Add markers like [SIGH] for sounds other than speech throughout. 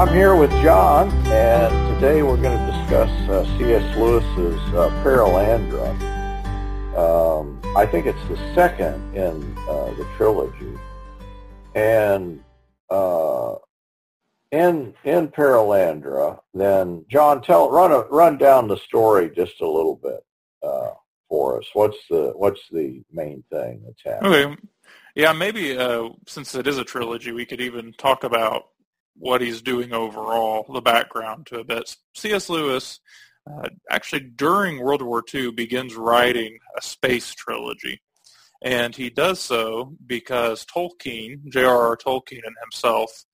I'm here with John, and today we're going to discuss uh, C.S. Lewis's uh, Perelandra. Um, I think it's the second in uh, the trilogy, and uh, in in Perelandra, then John, tell run a, run down the story just a little bit uh, for us. What's the what's the main thing that's happening? Okay, yeah, maybe uh, since it is a trilogy, we could even talk about what he's doing overall, the background to a bit. C.S. Lewis, uh, actually during World War II, begins writing a space trilogy. And he does so because Tolkien, J.R.R. Tolkien and himself,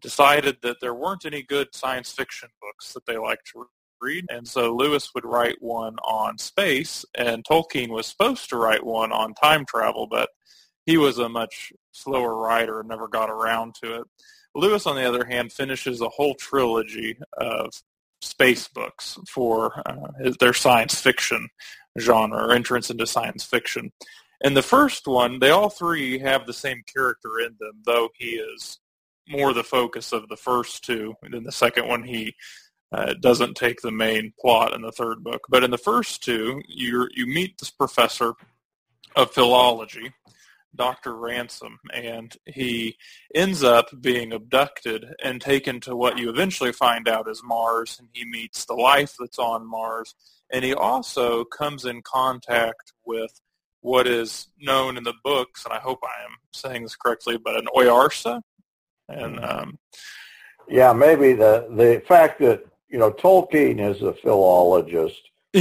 decided that there weren't any good science fiction books that they liked to read. And so Lewis would write one on space, and Tolkien was supposed to write one on time travel, but he was a much slower writer and never got around to it. Lewis, on the other hand, finishes a whole trilogy of space books for uh, their science fiction genre, or entrance into science fiction. And the first one, they all three have the same character in them, though he is more the focus of the first two. And in the second one, he uh, doesn't take the main plot in the third book. But in the first two, you you meet this professor of philology Dr. Ransom, and he ends up being abducted and taken to what you eventually find out is Mars, and he meets the life that's on Mars, and he also comes in contact with what is known in the books, and I hope I am saying this correctly, but an Oyarsa, and mm-hmm. um, yeah, maybe the the fact that you know Tolkien is a philologist. [LAUGHS] uh,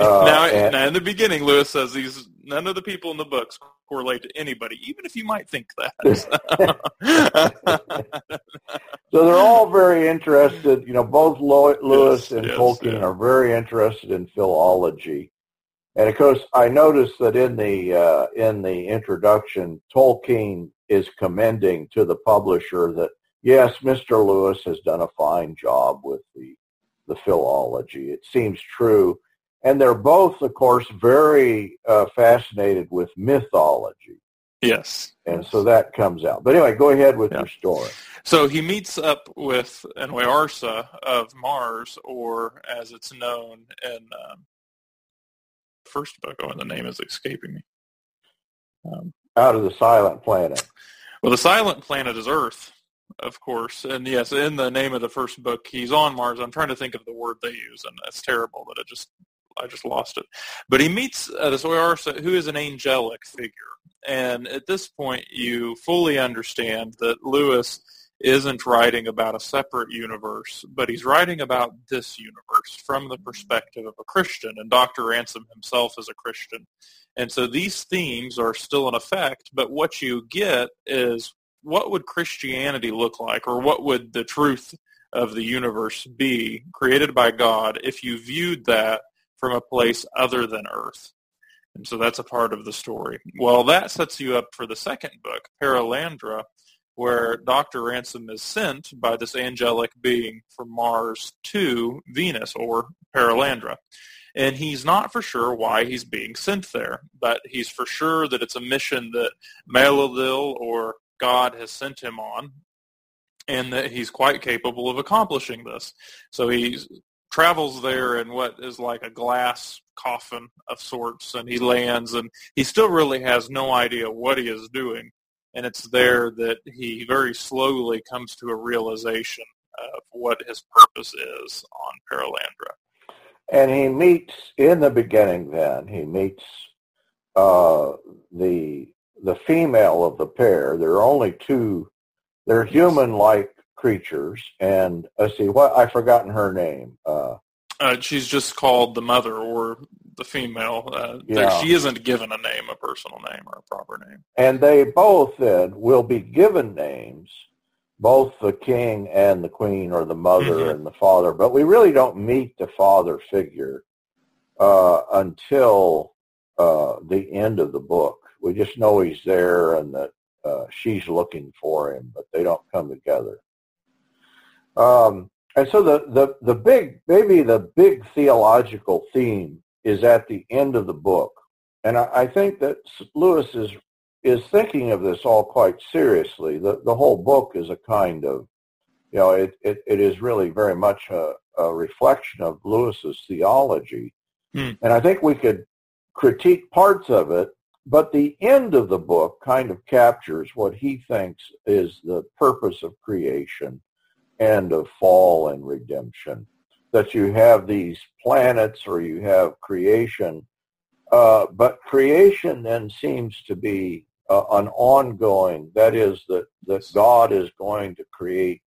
now, and, now, in the beginning, Lewis says these none of the people in the books correlate to anybody, even if you might think that. [LAUGHS] [LAUGHS] so they're all very interested. You know, both Lewis yes, and yes, Tolkien are very interested in philology. And of course, I noticed that in the uh, in the introduction, Tolkien is commending to the publisher that yes, Mr. Lewis has done a fine job with the the philology. It seems true and they're both, of course, very uh, fascinated with mythology. Yes. And so that comes out. But anyway, go ahead with yeah. your story. So he meets up with an Oyarsa of Mars, or as it's known in um, first book. Oh, and the name is escaping me. Um, Out of the Silent Planet. Well, the Silent Planet is Earth, of course. And yes, in the name of the first book, he's on Mars. I'm trying to think of the word they use, and it's terrible that it just I just lost it. But he meets uh, this Oyarsa, who is an angelic figure. And at this point, you fully understand that Lewis isn't writing about a separate universe, but he's writing about this universe from the perspective of a Christian. And Dr. Ransom himself is a Christian. And so these themes are still in effect, but what you get is what would Christianity look like, or what would the truth of the universe be created by God if you viewed that from a place other than Earth. And so that's a part of the story. Well, that sets you up for the second book, Perelandra, where Dr. Ransom is sent by this angelic being from Mars to Venus or Perelandra. And he's not for sure why he's being sent there, but he's for sure that it's a mission that Maleldil or God has sent him on and that he's quite capable of accomplishing this. So he's travels there in what is like a glass coffin of sorts and he lands and he still really has no idea what he is doing and it's there that he very slowly comes to a realization of what his purpose is on Perelandra. And he meets in the beginning then, he meets uh, the the female of the pair. There are only two they're human like creatures. And let's see, what I've forgotten her name. Uh, uh, she's just called the mother or the female. Uh, yeah. She isn't given a name, a personal name or a proper name. And they both then will be given names, both the king and the queen or the mother mm-hmm. and the father. But we really don't meet the father figure uh, until uh, the end of the book. We just know he's there and that uh, she's looking for him, but they don't come together. Um, and so the, the, the big, maybe the big theological theme is at the end of the book. And I, I think that Lewis is, is thinking of this all quite seriously. The, the whole book is a kind of you know, it, it, it is really very much a, a reflection of Lewis's theology. Hmm. And I think we could critique parts of it, but the end of the book kind of captures what he thinks is the purpose of creation and of fall and redemption. That you have these planets or you have creation, uh, but creation then seems to be uh, an ongoing, that is that, that God is going to create.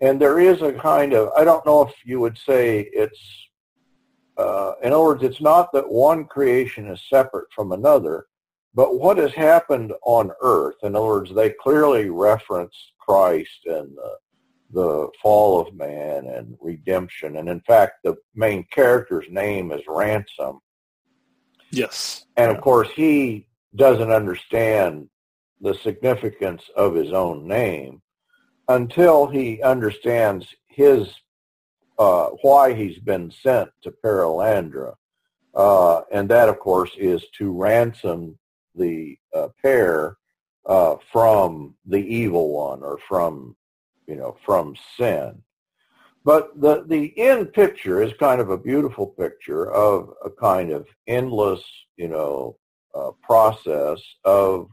And there is a kind of, I don't know if you would say it's, uh, in other words, it's not that one creation is separate from another, but what has happened on earth, in other words, they clearly reference Christ and the, the fall of man and redemption. And in fact, the main character's name is Ransom. Yes. And of course, he doesn't understand the significance of his own name until he understands his uh, why he's been sent to Perelandra. Uh, and that, of course, is to ransom the uh, pair uh, from the evil one or from, you know, from sin. But the, the end picture is kind of a beautiful picture of a kind of endless, you know, uh, process of,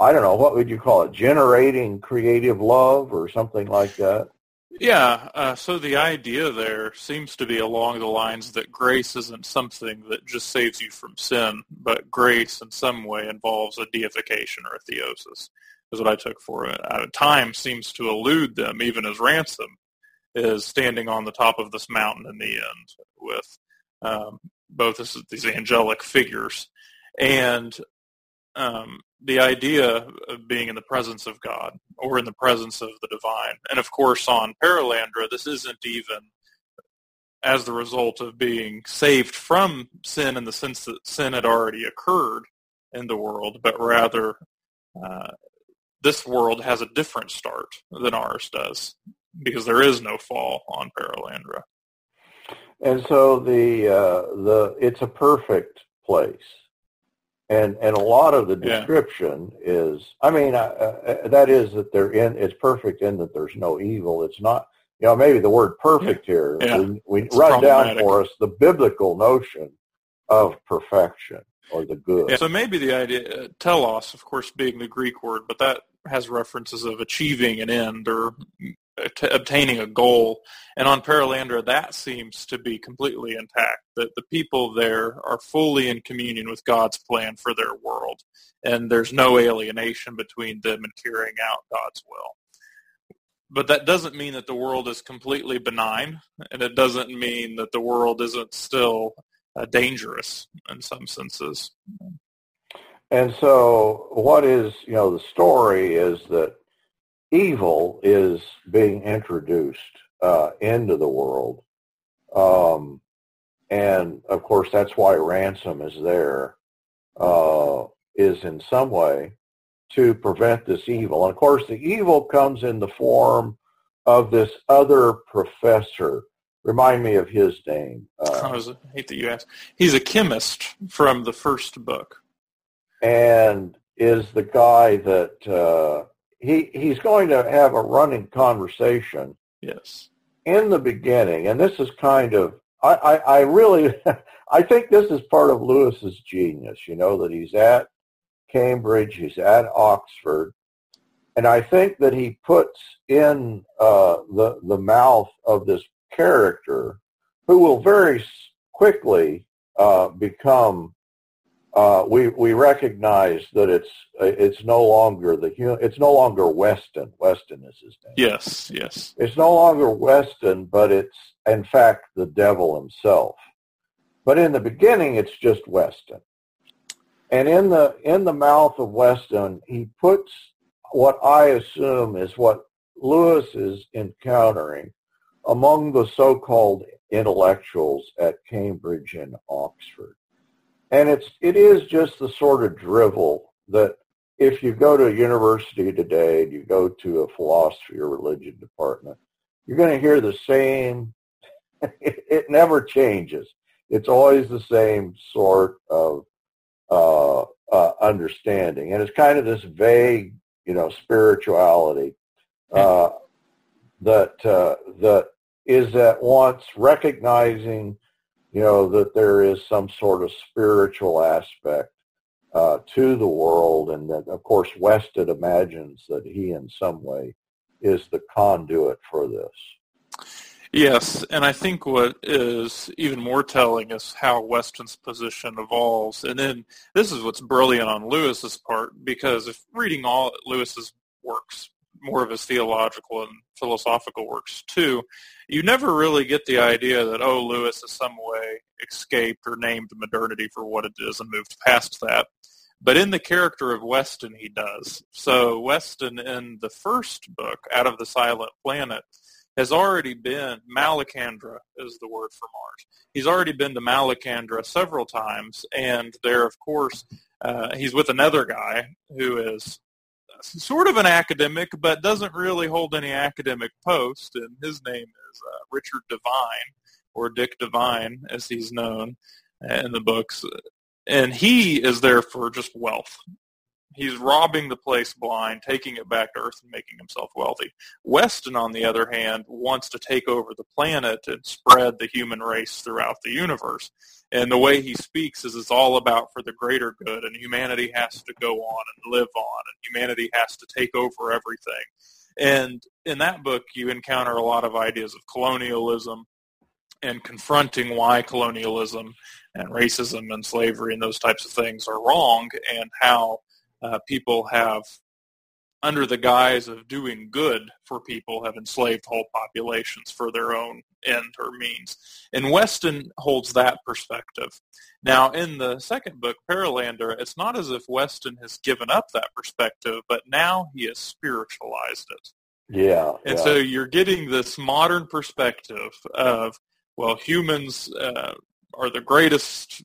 I don't know, what would you call it, generating creative love or something like that? Yeah, uh, so the idea there seems to be along the lines that grace isn't something that just saves you from sin, but grace in some way involves a deification or a theosis, is what I took for it. At time seems to elude them, even as ransom is standing on the top of this mountain in the end with um, both this, these angelic figures. And um, the idea of being in the presence of God or in the presence of the divine. And of course, on Perelandra, this isn't even as the result of being saved from sin in the sense that sin had already occurred in the world, but rather uh, this world has a different start than ours does because there is no fall on Perelandra. And so the uh, the it's a perfect place and and a lot of the description yeah. is i mean uh, uh, that is that they're in it's perfect in that there's no evil it's not you know maybe the word perfect yeah. here yeah. we, we write down for us the biblical notion of perfection or the good so maybe the idea uh, telos of course being the greek word but that has references of achieving an end or t- obtaining a goal. And on Perelandra, that seems to be completely intact. That the people there are fully in communion with God's plan for their world, and there's no alienation between them and carrying out God's will. But that doesn't mean that the world is completely benign, and it doesn't mean that the world isn't still uh, dangerous in some senses. And so, what is you know the story is that evil is being introduced uh, into the world. Um, and of course, that's why ransom is there, uh, is in some way to prevent this evil. And of course, the evil comes in the form of this other professor. Remind me of his name. Uh, I, hate that you asked. He's a chemist from the first book. And is the guy that uh, he he's going to have a running conversation. Yes. In the beginning, and this is kind of I, I, I really [LAUGHS] I think this is part of Lewis's genius, you know, that he's at Cambridge, he's at Oxford, and I think that he puts in uh, the the mouth of this character who will very quickly uh, become uh, we we recognize that it's it's no longer the it's no longer Weston. Weston is his name. Yes, yes. It's no longer Weston, but it's in fact the devil himself. But in the beginning, it's just Weston, and in the in the mouth of Weston, he puts what I assume is what Lewis is encountering among the so-called intellectuals at Cambridge and Oxford and it's it is just the sort of drivel that if you go to a university today and you go to a philosophy or religion department, you're going to hear the same. It, [LAUGHS] it never changes. It's always the same sort of uh, uh, understanding, and it's kind of this vague, you know, spirituality. Uh, that uh, that is at once recognizing, you know, that there is some sort of spiritual aspect uh, to the world, and that of course Weston imagines that he in some way is the conduit for this. Yes, and I think what is even more telling is how Weston's position evolves. And then this is what's brilliant on Lewis's part, because if reading all Lewis's works, more of his theological and philosophical works too, you never really get the idea that, oh, Lewis is some way escaped or named modernity for what it is and moved past that. But in the character of Weston, he does. So Weston in the first book, Out of the Silent Planet, has already been, Malacandra is the word for Mars. He's already been to Malacandra several times, and there, of course, uh, he's with another guy who is sort of an academic, but doesn't really hold any academic post, and his name is uh, Richard Devine, or Dick Devine, as he's known in the books. And he is there for just wealth. He's robbing the place blind, taking it back to Earth and making himself wealthy. Weston, on the other hand, wants to take over the planet and spread the human race throughout the universe. And the way he speaks is it's all about for the greater good, and humanity has to go on and live on, and humanity has to take over everything. And in that book, you encounter a lot of ideas of colonialism and confronting why colonialism and racism and slavery and those types of things are wrong and how uh, people have, under the guise of doing good for people, have enslaved whole populations for their own end or means. And Weston holds that perspective. Now, in the second book, Perelandra, it's not as if Weston has given up that perspective, but now he has spiritualized it. Yeah. And yeah. so you're getting this modern perspective of, well, humans uh, are the greatest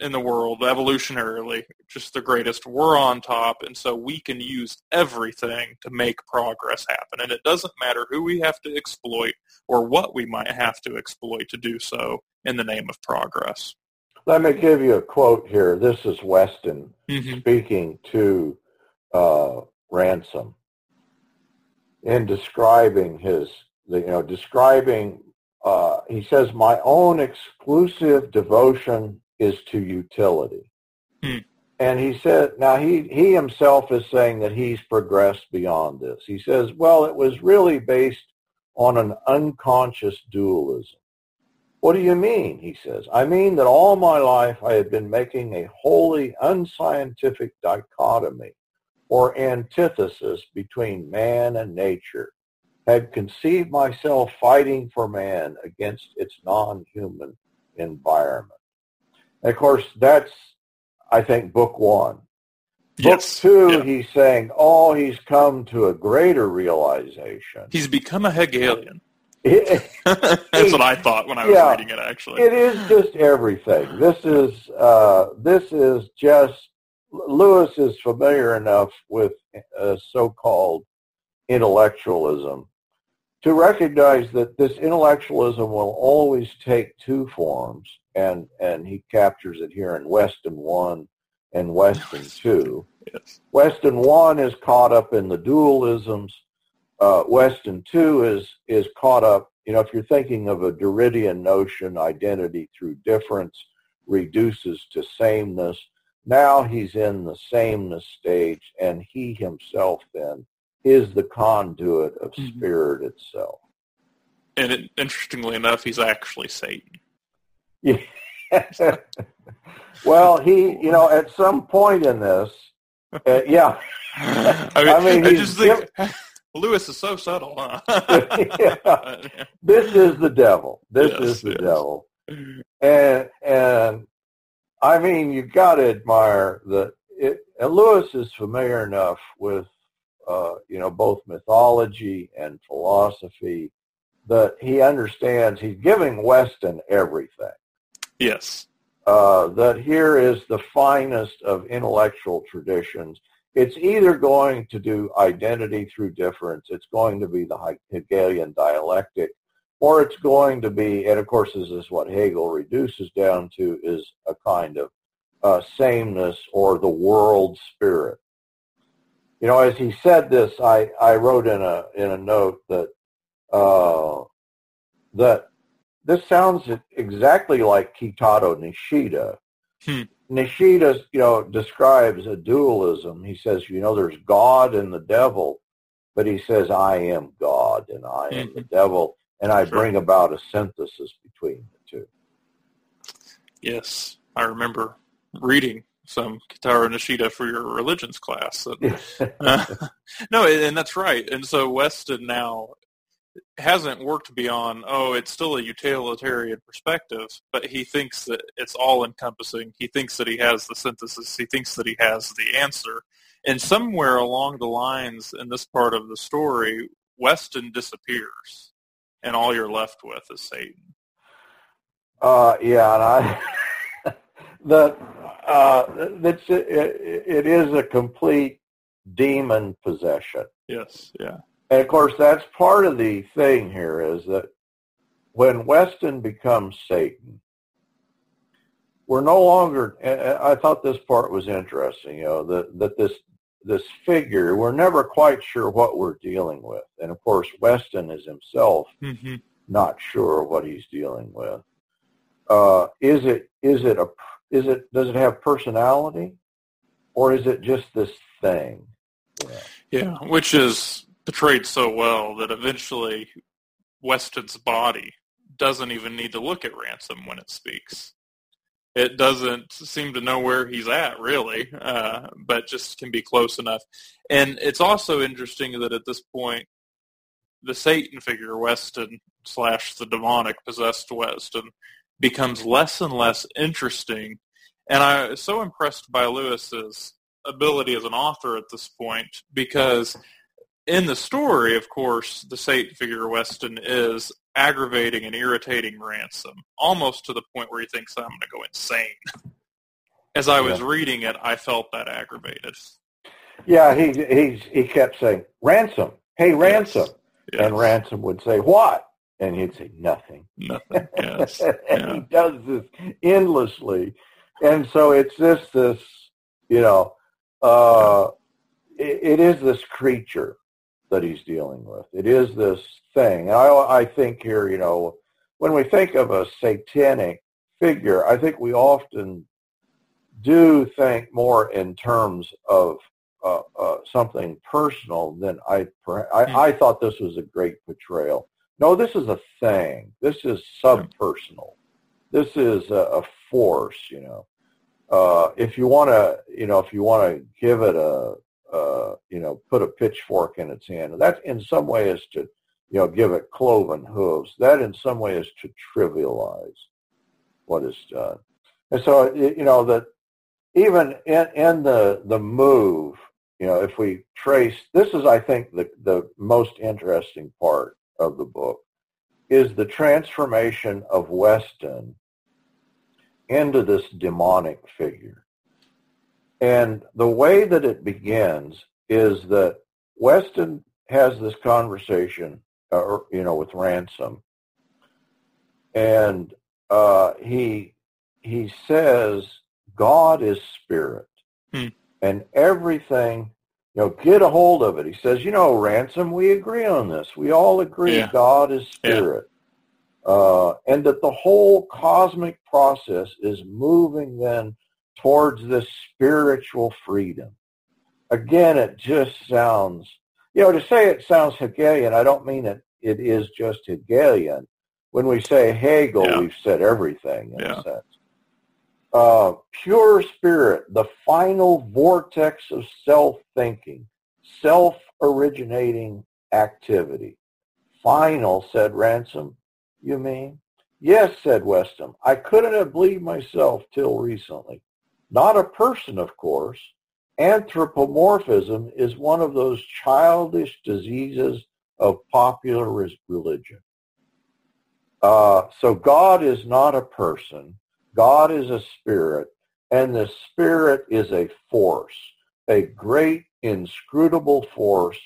in the world evolutionarily, just the greatest. We're on top, and so we can use everything to make progress happen. And it doesn't matter who we have to exploit or what we might have to exploit to do so in the name of progress. Let me give you a quote here. This is Weston mm-hmm. speaking to uh, Ransom in describing his, you know, describing. Uh, he says, "My own exclusive devotion is to utility. Hmm. And he said, now he, he himself is saying that he's progressed beyond this. He says, well, it was really based on an unconscious dualism. What do you mean? He says, I mean that all my life I had been making a wholly unscientific dichotomy or antithesis between man and nature, had conceived myself fighting for man against its non-human environment. And of course, that's, I think, book one. Book yes. two, yeah. he's saying, oh, he's come to a greater realization. He's become a Hegelian. [LAUGHS] That's what I thought when I was yeah, reading it. Actually, it is just everything. This is uh, this is just Lewis is familiar enough with uh, so-called intellectualism to recognize that this intellectualism will always take two forms and and he captures it here in Weston one and Weston two. Yes. Weston one is caught up in the dualisms. Uh, Weston two is is caught up. You know, if you're thinking of a Derridian notion, identity through difference reduces to sameness. Now he's in the sameness stage, and he himself then is the conduit of mm-hmm. spirit itself. And it, interestingly enough, he's actually Satan. Yeah. [LAUGHS] well, he, you know, at some point in this, uh, yeah. [LAUGHS] I mean, I, mean, I just think [LAUGHS] Lewis is so subtle. Huh? yeah. This is the devil. This yes, is the yes. devil. And and I mean, you've got to admire that. It, Lewis is familiar enough with, uh, you know, both mythology and philosophy that he understands. He's giving Weston everything. Yes. Uh, that here is the finest of intellectual traditions. It's either going to do identity through difference, it's going to be the Hegelian dialectic, or it's going to be, and of course this is what Hegel reduces down to, is a kind of uh, sameness or the world spirit. You know, as he said this, I, I wrote in a in a note that uh, that this sounds exactly like Kitaro Nishida. Hmm. Nishida, you know, describes a dualism. He says, you know, there's God and the devil, but he says, I am God and I am the mm-hmm. devil, and I sure. bring about a synthesis between the two. Yes, I remember reading some Kitaro Nishida for your religions class. uh, [LAUGHS] [LAUGHS] no, and that's right. And so Weston now hasn't worked beyond, oh, it's still a utilitarian perspective, but he thinks that it's all encompassing. He thinks that he has the synthesis. He thinks that he has the answer. And somewhere along the lines in this part of the story, Weston disappears, and all you're left with is Satan. Uh, yeah, and I, [LAUGHS] the, uh, it, it is a complete demon possession. Yes, yeah. And of course, that's part of the thing here is that when Weston becomes Satan, we're no longer. I thought this part was interesting. You know that that this this figure we're never quite sure what we're dealing with, and of course, Weston is himself mm-hmm. not sure what he's dealing with. Uh, is it is it a is it does it have personality, or is it just this thing? Yeah, yeah which is portrayed so well that eventually Weston's body doesn't even need to look at Ransom when it speaks. It doesn't seem to know where he's at, really, uh, but just can be close enough. And it's also interesting that at this point, the Satan figure, Weston, slash the demonic possessed Weston, becomes less and less interesting. And I was so impressed by Lewis's ability as an author at this point because in the story, of course, the Satan figure Weston is aggravating and irritating Ransom, almost to the point where he thinks I'm going to go insane. [LAUGHS] As I was yeah. reading it, I felt that aggravated. Yeah, he he he kept saying, "Ransom, hey, Ransom," yes. Yes. and Ransom would say, "What?" and he'd say, "Nothing." Nothing. Yes. [LAUGHS] and yeah. he does this endlessly, and so it's just this, you know, uh, it, it is this creature that he's dealing with. It is this thing. I, I think here, you know, when we think of a satanic figure, I think we often do think more in terms of uh, uh, something personal than I, I, hmm. I thought this was a great portrayal. No, this is a thing. This is subpersonal. This is a, a force, you know. Uh, if you want to, you know, if you want to give it a, uh, you know, put a pitchfork in its hand. That in some way is to, you know, give it cloven hooves. That in some way is to trivialize what is done. And so, you know, that even in, in the, the move, you know, if we trace, this is, I think, the, the most interesting part of the book, is the transformation of Weston into this demonic figure. And the way that it begins is that Weston has this conversation, uh, you know, with Ransom, and uh, he he says God is spirit, hmm. and everything. You know, get a hold of it. He says, you know, Ransom, we agree on this. We all agree yeah. God is spirit. Yeah. Uh, and that the whole cosmic process is moving then towards this spiritual freedom. Again, it just sounds, you know, to say it sounds Hegelian, I don't mean it, it is just Hegelian. When we say Hegel, yeah. we've said everything in yeah. a sense. Uh, pure spirit, the final vortex of self-thinking, self-originating activity. Final, said Ransom. You mean? Yes, said Weston. I couldn't have believed myself till recently. Not a person, of course. Anthropomorphism is one of those childish diseases of popular religion. Uh, so God is not a person. God is a spirit, and the spirit is a force, a great inscrutable force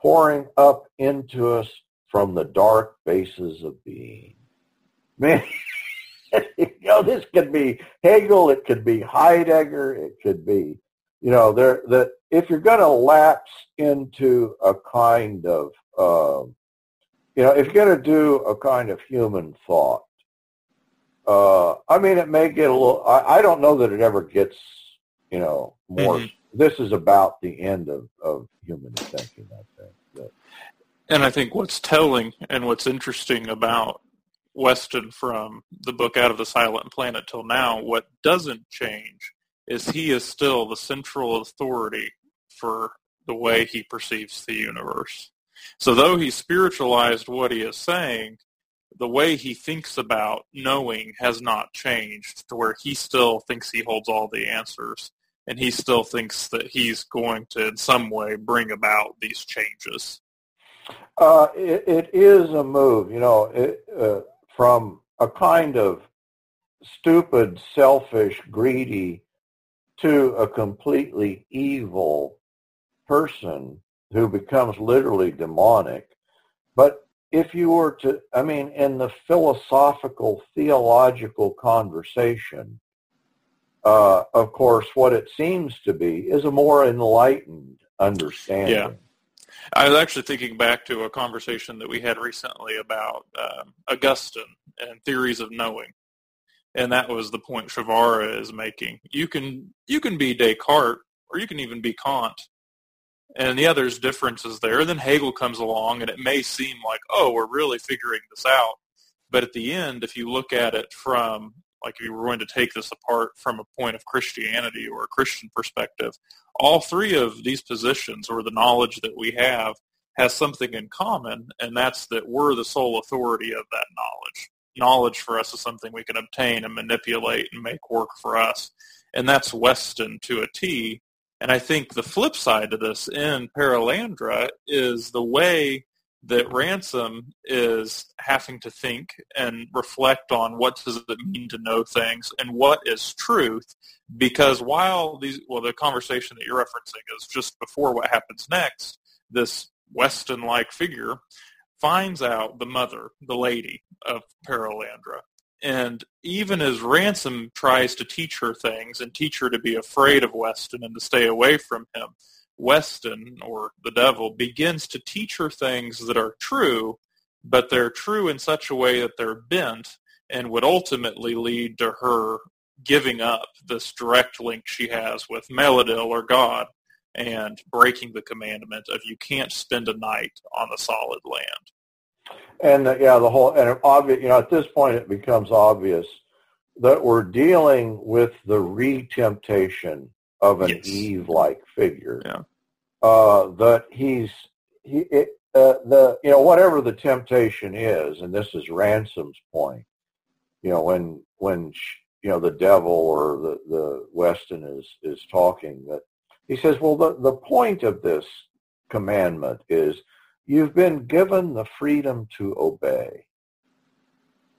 pouring up into us from the dark bases of being. Man, [LAUGHS] [LAUGHS] you know, this could be Hegel, it could be Heidegger, it could be, you know, there that if you're going to lapse into a kind of uh, you know, if you're going to do a kind of human thought, uh, I mean, it may get a little. I, I don't know that it ever gets, you know, more. Mm-hmm. This is about the end of of human thinking. I think. But, and I think what's telling and what's interesting about Weston from the book Out of the Silent Planet till now, what doesn't change is he is still the central authority for the way he perceives the universe. So though he spiritualized what he is saying, the way he thinks about knowing has not changed to where he still thinks he holds all the answers and he still thinks that he's going to in some way bring about these changes. Uh, it, it is a move, you know, it, uh, from a kind of stupid, selfish, greedy to a completely evil person who becomes literally demonic. But if you were to, I mean, in the philosophical, theological conversation, uh, of course, what it seems to be is a more enlightened understanding. Yeah. I was actually thinking back to a conversation that we had recently about um, Augustine and theories of knowing, and that was the point Shavara is making. You can you can be Descartes, or you can even be Kant, and the other's differences there. And then Hegel comes along, and it may seem like, oh, we're really figuring this out. But at the end, if you look at it from like if you were going to take this apart from a point of Christianity or a Christian perspective, all three of these positions or the knowledge that we have has something in common, and that's that we're the sole authority of that knowledge. Knowledge for us is something we can obtain and manipulate and make work for us. And that's Weston to a T. And I think the flip side to this in Perelandra is the way that ransom is having to think and reflect on what does it mean to know things and what is truth. Because while these well the conversation that you're referencing is just before what happens next this weston like figure finds out the mother the lady of perelandra. And even as ransom tries to teach her things and teach her to be afraid of weston and to stay away from him Weston or the devil begins to teach her things that are true, but they're true in such a way that they're bent and would ultimately lead to her giving up this direct link she has with Maleldil or God and breaking the commandment of you can't spend a night on the solid land. And uh, yeah, the whole and obvious, you know, at this point it becomes obvious that we're dealing with the re-temptation of an yes. Eve-like figure. Yeah. Uh, that he's he it, uh, the you know whatever the temptation is, and this is Ransom's point. You know when when you know the devil or the the Weston is is talking that he says, well the the point of this commandment is you've been given the freedom to obey.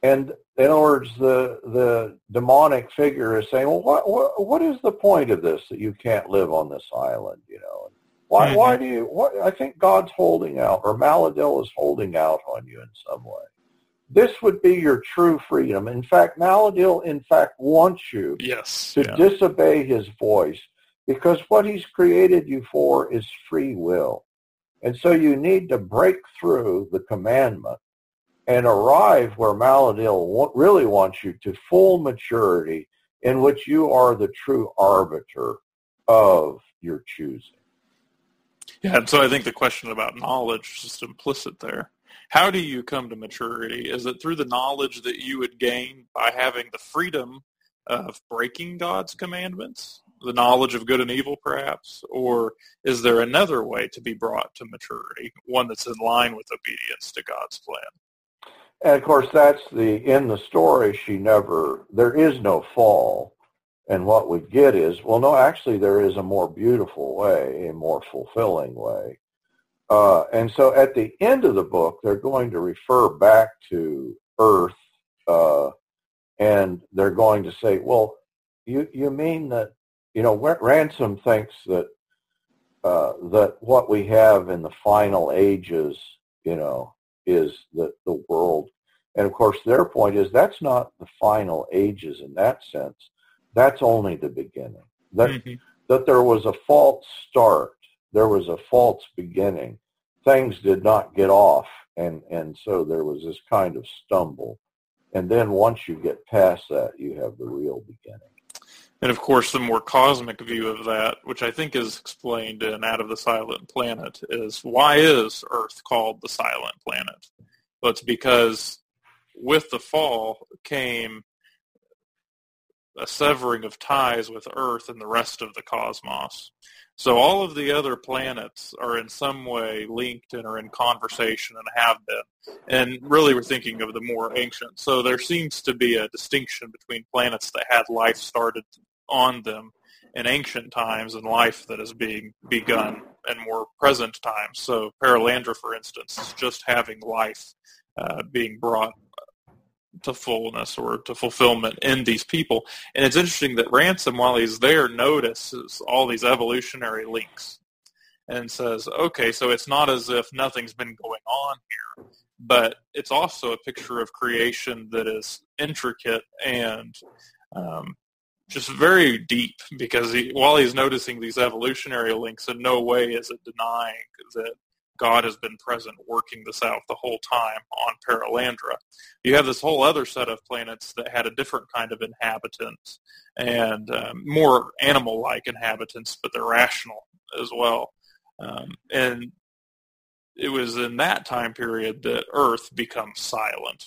And in other words, the the demonic figure is saying, well, what, what what is the point of this that you can't live on this island? You know, why mm-hmm. why do you? What I think God's holding out, or Maleldil is holding out on you in some way. This would be your true freedom. In fact, Maleldil, in fact, wants you yes, to yeah. disobey his voice because what he's created you for is free will. And so you need to break through the commandment and arrive where Maleldil really wants you to full maturity in which you are the true arbiter of your choosing. Yeah, and so I think the question about knowledge is just implicit there. How do you come to maturity? Is it through the knowledge that you would gain by having the freedom of breaking God's commandments, the knowledge of good and evil perhaps, or is there another way to be brought to maturity, one that's in line with obedience to God's plan? And of course, that's the in the story. She never. There is no fall, and what we get is well, no, actually, there is a more beautiful way, a more fulfilling way. Uh, and so, at the end of the book, they're going to refer back to Earth, uh, and they're going to say, well, you you mean that you know Ransom thinks that uh, that what we have in the final ages, you know, is the, the world. And of course, their point is that's not the final ages in that sense. That's only the beginning. That, mm-hmm. that there was a false start. There was a false beginning. things did not get off, and and so there was this kind of stumble. And then once you get past that, you have the real beginning. And of course, the more cosmic view of that, which I think is explained in Out of the Silent Planet, is why is Earth called the Silent Planet? Well, it's because with the fall came a severing of ties with Earth and the rest of the cosmos. So all of the other planets are in some way linked and are in conversation and have been. And really we're thinking of the more ancient. So there seems to be a distinction between planets that had life started on them in ancient times and life that is being begun in more present times. So Perelandra, for instance, is just having life uh, being brought to fullness or to fulfillment in these people. And it's interesting that Ransom, while he's there, notices all these evolutionary links and says, okay, so it's not as if nothing's been going on here, but it's also a picture of creation that is intricate and um, just very deep because he, while he's noticing these evolutionary links, in no way is it denying that God has been present working this out the whole time on Perelandra. You have this whole other set of planets that had a different kind of inhabitants and um, more animal-like inhabitants, but they're rational as well. Um, and it was in that time period that Earth becomes silent.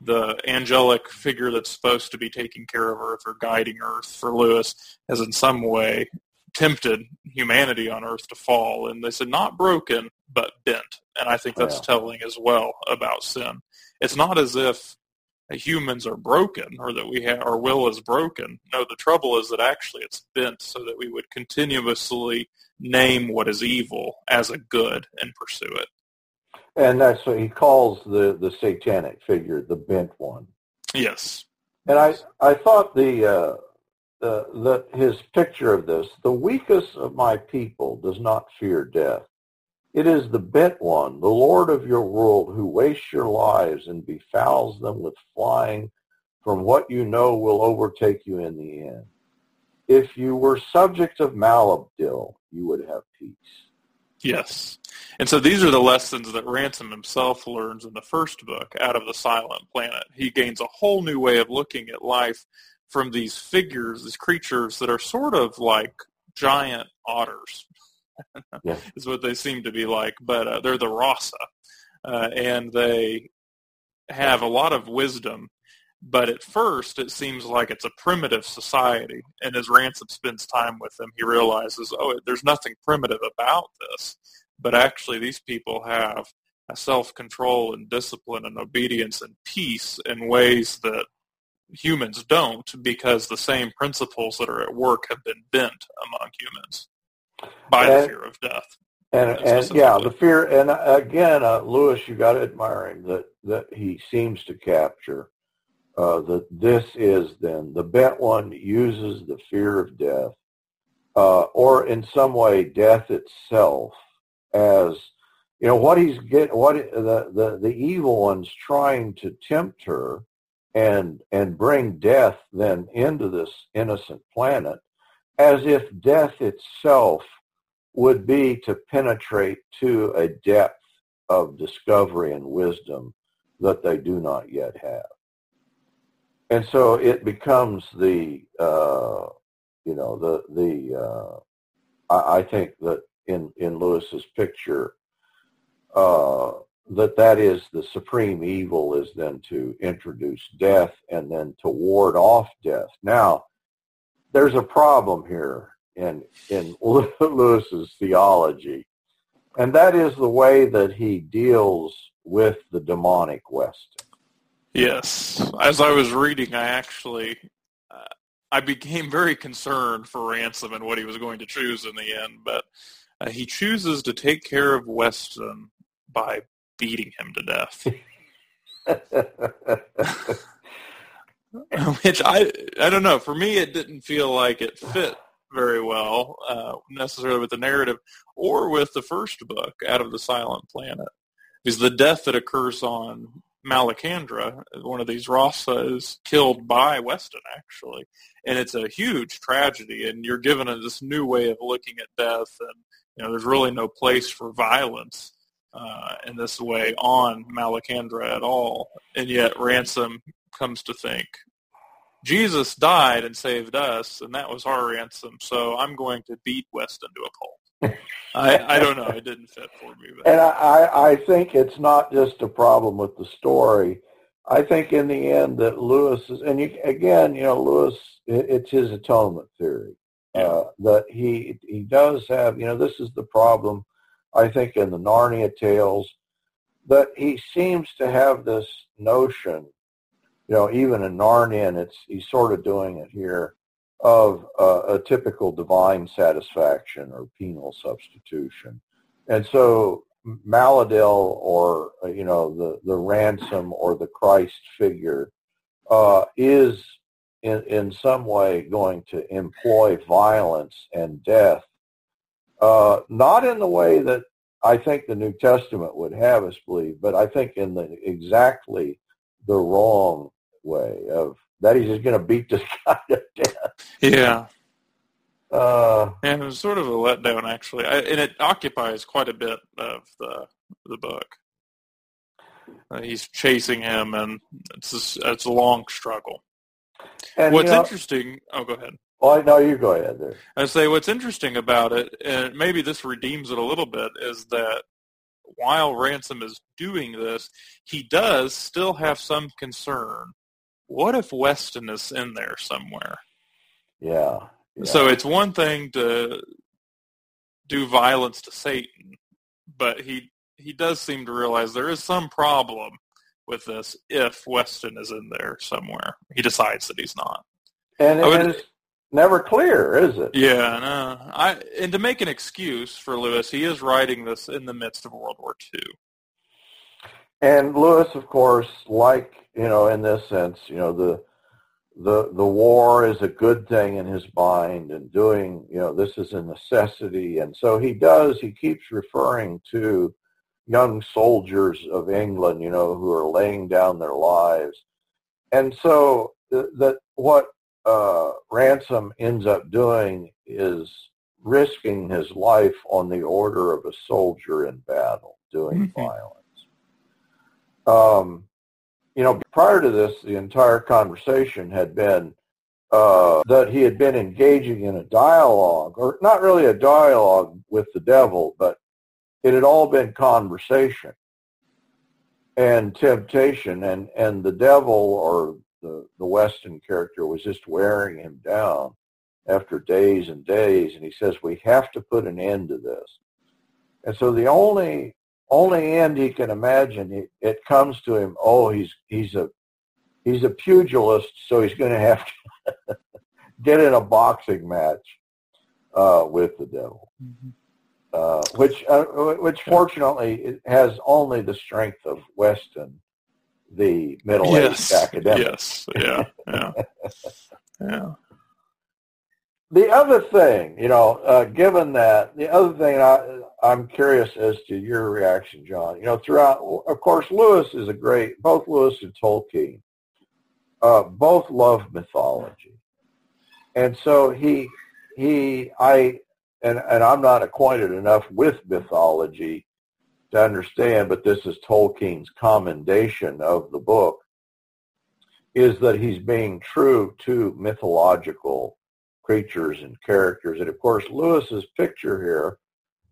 The angelic figure that's supposed to be taking care of Earth or guiding Earth for Lewis has in some way tempted humanity on earth to fall and they said not broken but bent. And i think that's yeah. telling as well about sin. It's not as if humans are broken or that we have our will is broken. No the trouble is that actually it's bent so that we would continuously name what is evil as a good and pursue it. And that's what he calls the the satanic figure the bent one. Yes. And i i thought the uh uh, that his picture of this, the weakest of my people does not fear death. It is the bent one, the Lord of your world, who wastes your lives and befouls them with flying from what you know will overtake you in the end. If you were subject of Maleldil, you would have peace. Yes. And so these are the lessons that Ransom himself learns in the first book, Out of the Silent Planet. He gains a whole new way of looking at life from these figures, these creatures that are sort of like giant otters. [LAUGHS] yeah. [LAUGHS] is what they seem to be like, but uh, they're the hrossa, uh, and they have a lot of wisdom. But at first, it seems like it's a primitive society. And as Ransom spends time with them, he realizes, oh, there's nothing primitive about this. But actually, these people have a self-control and discipline and obedience and peace in ways that humans don't because the same principles that are at work have been bent among humans by and, the fear of death. And, and yeah, the fear, and again, uh, Lewis, you got to admire him that, that he seems to capture uh, that this is then the bent one uses the fear of death uh, or in some way death itself as you know what he's get what the, the the evil one's trying to tempt her and and bring death then into this innocent planet as if death itself would be to penetrate to a depth of discovery and wisdom that they do not yet have and so it becomes the uh, you know the the uh, I, I, think that in in lewis's picture uh, that that is the supreme evil is then to introduce death and then to ward off death. Now, there's a problem here in in [LAUGHS] Lewis's theology, and that is the way that he deals with the demonic West. Yes, as I was reading, I actually uh, I became very concerned for Ransom and what he was going to choose in the end, but uh, he chooses to take care of Weston by beating him to death. [LAUGHS] [LAUGHS] Which I I don't know. For me, it didn't feel like it fit very well uh, necessarily with the narrative or with the first book, Out of the Silent Planet, because the death that occurs on Malacandra, one of these hrossa, is killed by Weston actually, and it's a huge tragedy. And you're given a, this new way of looking at death, and you know there's really no place for violence uh, in this way on Malacandra at all, and yet Ransom comes to think Jesus died and saved us, and that was our ransom. So I'm going to beat Weston to a pulp. I, I don't know. It didn't fit for me. But. And I, I think it's not just a problem with the story. I think in the end that Lewis is, and you, again, you know, Lewis, it's his atonement theory. Uh, that he he does have, you know, this is the problem. I think in the Narnia tales, that he seems to have this notion, you know, even in Narnia, and it's he's sort of doing it here, of uh, a typical divine satisfaction or penal substitution, and so Maleldil or uh, you know the the ransom or the Christ figure uh, is in, in some way going to employ violence and death, uh, not in the way that I think the New Testament would have us believe, but I think in the exactly the wrong way of that he's just going to beat this [LAUGHS] guy to death. Yeah. Uh, and it was sort of a letdown, actually, I, and it occupies quite a bit of the the book. Uh, he's chasing him, and it's a, it's a long struggle. And, what's you know, interesting? Oh, go ahead. Well, no, you go ahead there. I say what's interesting about it, and maybe this redeems it a little bit, is that while Ransom is doing this, he does still have some concern. What if Weston is in there somewhere? Yeah. yeah. So it's one thing to do violence to Satan, but he he does seem to realize there is some problem with this if Weston is in there somewhere. He decides that he's not. And, would, and it's never clear, is it? Yeah, no. I and to make an excuse for Lewis, he is writing this in the midst of World War II. And Lewis, of course, like you know, in this sense, you know, the the the war is a good thing in his mind, and doing you know this is a necessity, and so he does. He keeps referring to young soldiers of England, you know, who are laying down their lives. And so that what uh, Ransom ends up doing is risking his life on the order of a soldier in battle, doing mm-hmm. violence. Um, you know, prior to this, the entire conversation had been uh, that he had been engaging in a dialogue, or not really a dialogue with the devil, but it had all been conversation and temptation and, and the devil or the, the Weston character was just wearing him down after days and days. And he says, we have to put an end to this. And so the only, only end he can imagine, it, it comes to him, oh, he's, he's a, he's a pugilist, so he's going to have to [LAUGHS] get in a boxing match uh, with the devil. Mm-hmm. Uh, which uh, which fortunately has only the strength of Weston, the middle-aged yes. academic. Yes, yeah, yeah, [LAUGHS] yeah. The other thing, you know, uh, given that, the other thing I, I'm curious as to your reaction, John. You know, throughout, of course, Lewis is a great. Both Lewis and Tolkien, uh, both love mythology, and so he he I and, and I'm not acquainted enough with mythology to understand, but this is Tolkien's commendation of the book, is that he's being true to mythological creatures and characters. And of course, Lewis's picture here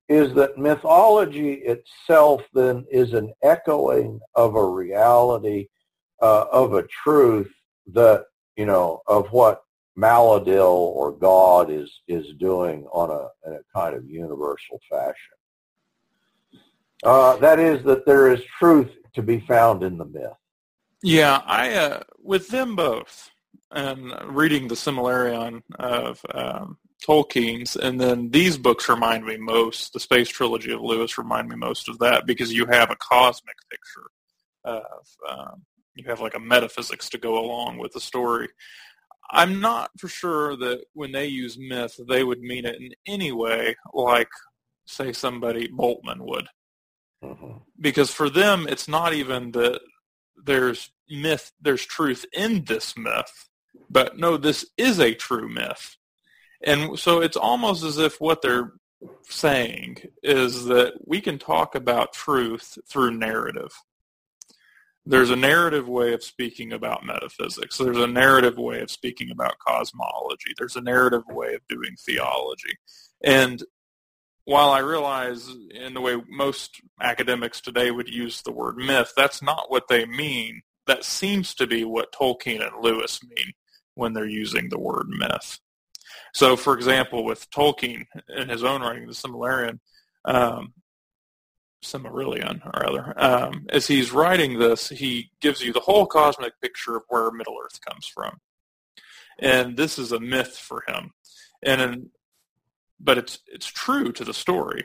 is that mythology itself then is an echoing of a reality, uh, of a truth that, you know, of what Maleldil or God is is doing on a, in a kind of universal fashion. Uh, that is that there is truth to be found in the myth. Yeah, I uh, with them both, and reading the Silmarillion of um, Tolkien's, and then these books remind me most. The Space Trilogy of Lewis remind me most of that because you have a cosmic picture of um, you have like a metaphysics to go along with the story. I'm not for sure that when they use myth, they would mean it in any way like, say, somebody Bultmann would. Mm-hmm. Because for them, it's not even that there's myth, there's truth in this myth, but no, this is a true myth. And so it's almost as if what they're saying is that we can talk about truth through narrative. There's a narrative way of speaking about metaphysics. There's a narrative way of speaking about cosmology. There's a narrative way of doing theology. And while I realize in the way most academics today would use the word myth, that's not what they mean. That seems to be what Tolkien and Lewis mean when they're using the word myth. So, for example, with Tolkien in his own writing, the Silmarillion, um, Silmarillion, rather, um, as he's writing this, he gives you the whole cosmic picture of where Middle Earth comes from, and this is a myth for him. And in, but it's it's true to the story.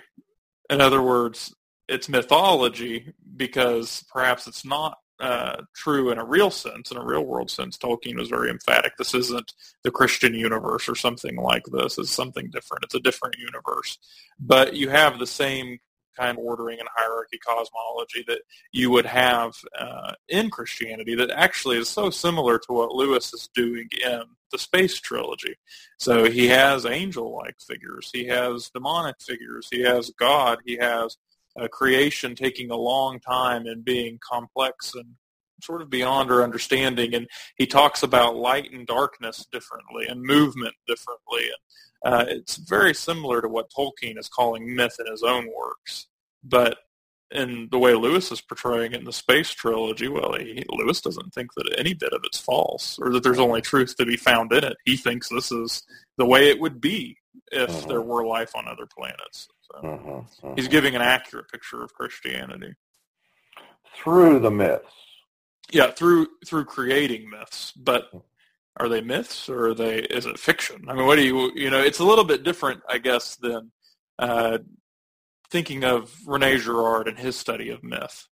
In other words, it's mythology because perhaps it's not uh, true in a real sense, in a real world sense. Tolkien was very emphatic. This isn't the Christian universe or something like this. It's something different. It's a different universe. But you have the same kind of ordering and hierarchy cosmology that you would have uh, in Christianity that actually is so similar to what Lewis is doing in the space trilogy. So he has angel-like figures. He has demonic figures. He has God. He has a creation taking a long time and being complex and sort of beyond our understanding. And he talks about light and darkness differently and movement differently. And uh, it's very similar to what Tolkien is calling myth in his own works. But in the way Lewis is portraying it in the space trilogy, well, he, Lewis doesn't think that any bit of it's false or that there's only truth to be found in it. He thinks this is the way it would be if uh-huh. there were life on other planets. So. Uh-huh. he's giving an accurate picture of Christianity through the myths. Yeah, through through creating myths, but are they myths or are they is it fiction? I mean, what do you you know? It's a little bit different, I guess, than uh, thinking of Rene Girard and his study of myth.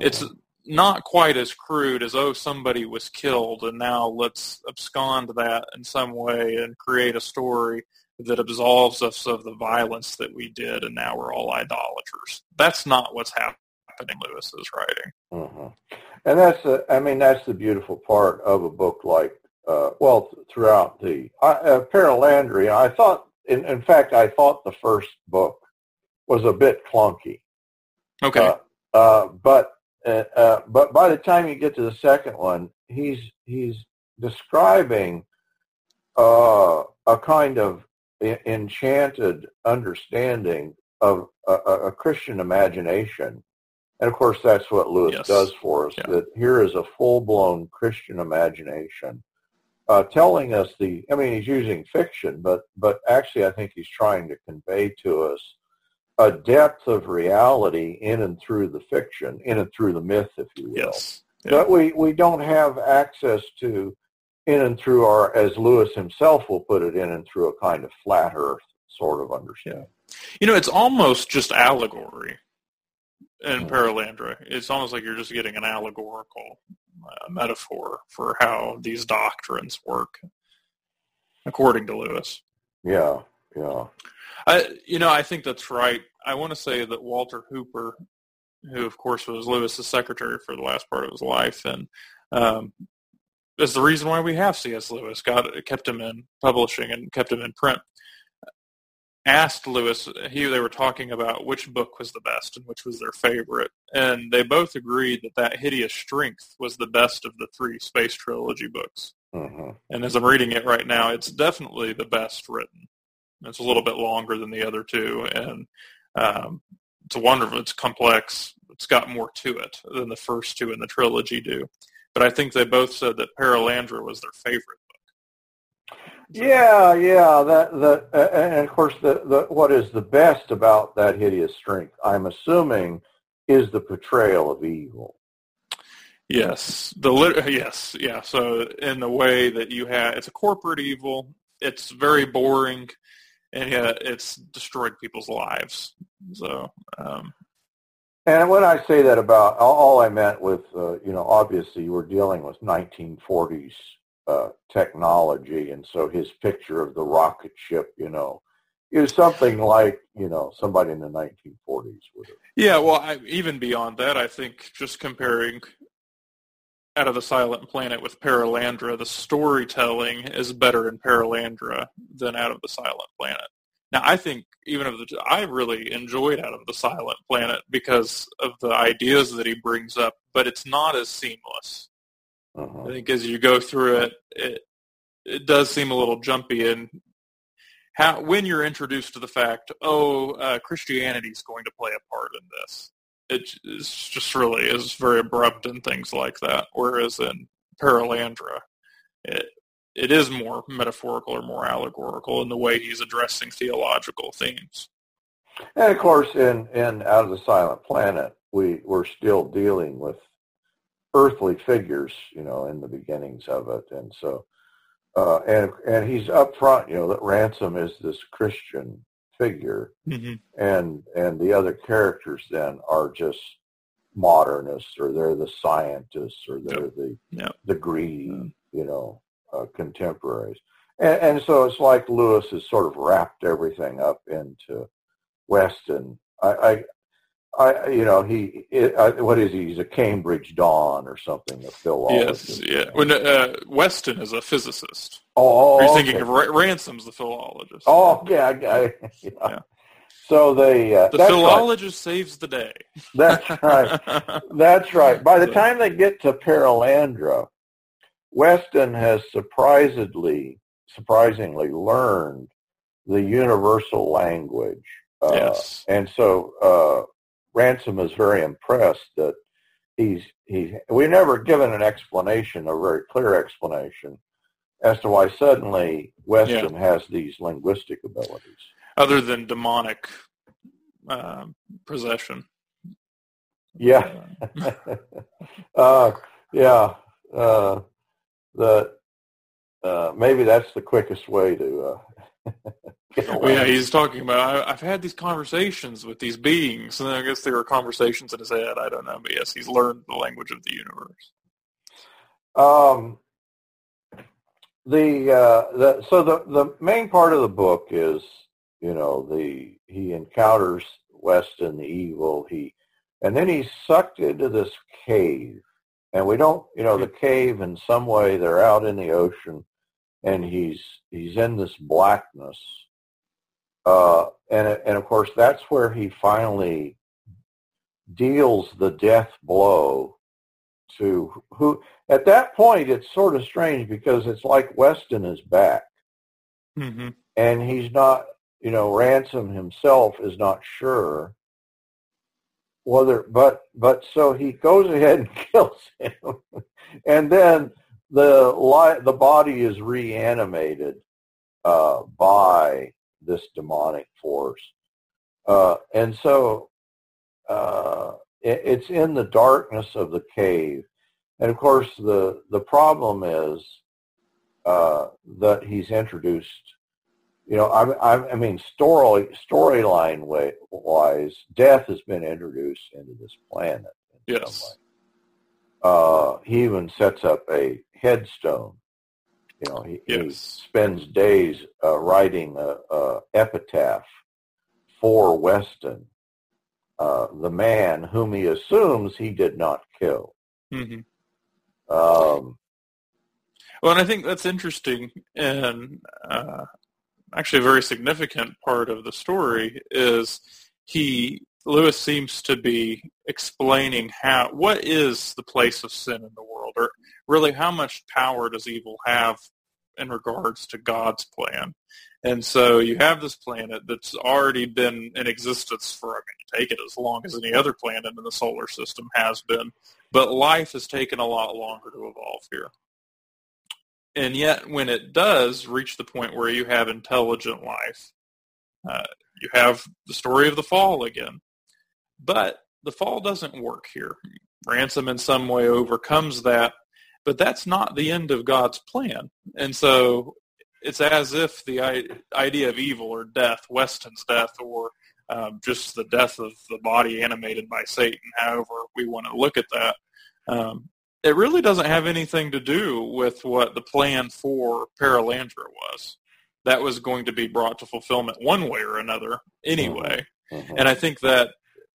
It's not quite as crude as oh somebody was killed and now let's abscond that in some way and create a story that absolves us of the violence that we did, and now we're all idolaters. That's not what's happening in Lewis's writing. Mm-hmm. And that's the, I mean, that's the beautiful part of a book like, uh, well, throughout the uh, Perelandra. I thought, in, in fact, I thought the first book was a bit clunky. Okay. Uh, uh, but uh, uh, but by the time you get to the second one, he's he's describing uh, a kind of enchanted understanding of a, a, Christian imagination. And of course, that's what Lewis yes. does for us, yeah. that here is a full-blown Christian imagination uh, telling us the, I mean, he's using fiction, but, but actually I think he's trying to convey to us a depth of reality in and through the fiction, in and through the myth, if you will. Yes. Yeah. But we, we don't have access to in and through our, as Lewis himself will put it, in and through a kind of flat Earth sort of understanding. You know, it's almost just allegory in mm-hmm. Perelandra. It's almost like you're just getting an allegorical uh, metaphor for how these doctrines work, according to Lewis. Yeah, yeah. I, you know, I think that's right. I want to say that Walter Hooper, who of course was Lewis's secretary for the last part of his life, and um, is the reason why we have C.S. Lewis. Got kept him in publishing and kept him in print. Asked Lewis, he they were talking about which book was the best and which was their favorite, and they both agreed that that Hideous Strength was the best of the three Space Trilogy books. Mm-hmm. And as I'm reading it right now, it's definitely the best written. It's a little bit longer than the other two, and um, it's wonderful. It's complex. It's got more to it than the first two in the trilogy do but I think they both said that Perelandra was their favorite book. So. Yeah, yeah. That the uh, and of course the, the what is the best about that hideous strength? I'm assuming is the portrayal of evil. Yes, the yes, yeah. So in the way that you have, it's a corporate evil. It's very boring, and yet it's destroyed people's lives. So um, and when I say that about, all I meant with, uh, you know, obviously were dealing with 1940s uh, technology, and so his picture of the rocket ship, you know, is something like, you know, somebody in the 1940s would have. Yeah, well, I, even beyond that, I think just comparing out of the Silent Planet with Perelandra, the storytelling is better in Perelandra than out of the Silent Planet. Now, I think even of the, I really enjoyed Out of the Silent Planet because of the ideas that he brings up, but it's not as seamless. Uh-huh. I think as you go through it, it it does seem a little jumpy and how when you're introduced to the fact, oh, uh, Christianity is going to play a part in this, it, it's just really is very abrupt and things like that. Whereas in Perelandra, it it is more metaphorical or more allegorical in the way he's addressing theological themes. And of course, in in Out of the Silent Planet, we we're still dealing with earthly figures, you know, in the beginnings of it, and so uh, and and he's up front, you know, that Ransom is this Christian figure, mm-hmm. and and the other characters then are just modernists, or they're the scientists, or they're yep. the yep. the greedy, you know, uh, contemporaries, and, and so it's like Lewis has sort of wrapped everything up into Weston. I, I I, you know, he, it, I, what is he? He's a Cambridge Don or something, a philologist. Yes, yeah. When uh, Weston is a physicist. Oh, Are you okay. thinking of Ra- Ransom's the philologist? Oh, yeah, I, I, [LAUGHS] yeah. Yeah. So they, uh, the philologist saves the day. That's right. [LAUGHS] That's right. By the time they get to Perelandra, Weston has surprisingly, surprisingly learned the universal language. Uh, yes. And so uh, Ransom is very impressed that he's he. We never given an explanation, a very clear explanation, as to why suddenly Weston has these linguistic abilities. Other than demonic uh, possession. Yeah, uh, [LAUGHS] yeah. The uh, maybe that's the quickest way to. Uh, [LAUGHS] well, yeah, he's talking about. I, have had these conversations with these beings, and I guess there were conversations in his head. I don't know, but yes, he's learned the language of the universe. Um, the uh, the so the the main part of the book is you know the he encounters Weston the evil he and then he's sucked into this cave and we don't you know the cave in some way they're out in the ocean and he's he's in this blackness. Uh, and and of course that's where he finally deals the death blow to who at that point it's sort of strange because it's like Weston is back. Mm-hmm. and he's not you know ransom himself is not sure whether but but so he goes ahead and [LAUGHS] kills him. And then the the body is reanimated uh, by this demonic force. Uh, and so uh, it, it's in the darkness of the cave. And of course the the problem is uh, that he's introduced you know, I, I, I mean, story storyline wise, death has been introduced into this planet. Yes. Uh, he even sets up a headstone. You know, he, yes. he spends days uh, writing a, a, epitaph for Weston, uh, the man whom he assumes he did not kill. Mm-hmm. Um, well, and I think that's interesting, and uh, actually a very significant part of the story is he Lewis seems to be explaining how what is the place of sin in the world, or really how much power does evil have in regards to God's plan. And so you have this planet that's already been in existence for, I mean, take it as long as any other planet in the solar system has been, but life has taken a lot longer to evolve here. And yet, when it does reach the point where you have intelligent life, uh, you have the story of the fall again. But the fall doesn't work here. Ransom in some way overcomes that, but that's not the end of God's plan. And so it's as if the idea of evil or death, Weston's death, or um, just the death of the body animated by Satan, however we want to look at that, um, it really doesn't have anything to do with what the plan for Perelandra was. That was going to be brought to fulfillment one way or another anyway. Mm-hmm. And I think that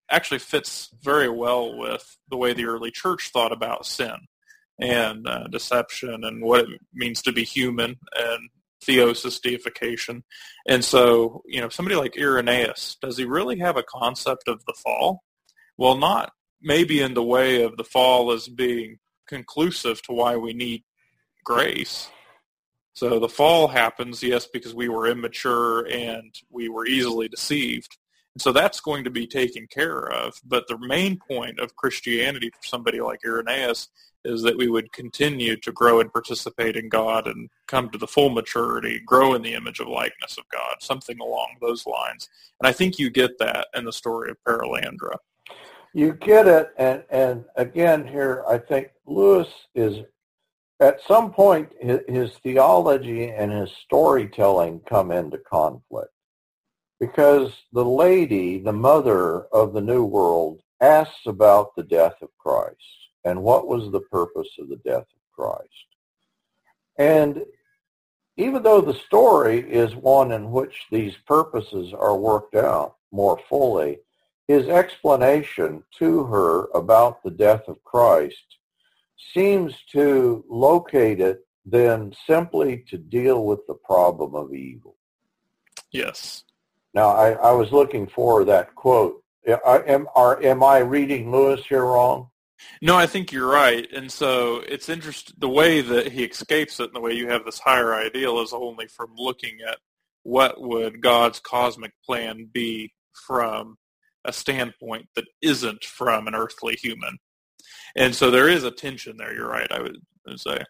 actually fits very well with the way the early church thought about sin and uh, deception and what it means to be human and theosis, deification. And so, you know, somebody like Irenaeus, does he really have a concept of the fall? Well, not maybe in the way of the fall as being conclusive to why we need grace. So the fall happens, yes, because we were immature and we were easily deceived. And so that's going to be taken care of. But the main point of Christianity for somebody like Irenaeus is that we would continue to grow and participate in God and come to the full maturity, grow in the image of likeness of God, something along those lines. And I think you get that in the story of Perelandra. You get it, and and again here, I think Lewis is at some point his, his theology and his storytelling come into conflict because the lady, the mother of the New World, asks about the death of Christ and what was the purpose of the death of Christ. And even though the story is one in which these purposes are worked out more fully, his explanation to her about the death of Christ seems to locate it then simply to deal with the problem of evil. Yes. Now, I, I was looking for that quote. Am, are, am I reading Lewis here wrong? No, I think you're right. And so it's interesting the way that he escapes it and the way you have this higher ideal is only from looking at what would God's cosmic plan be from a standpoint that isn't from an earthly human. And so there is a tension there. You're right. I would, say.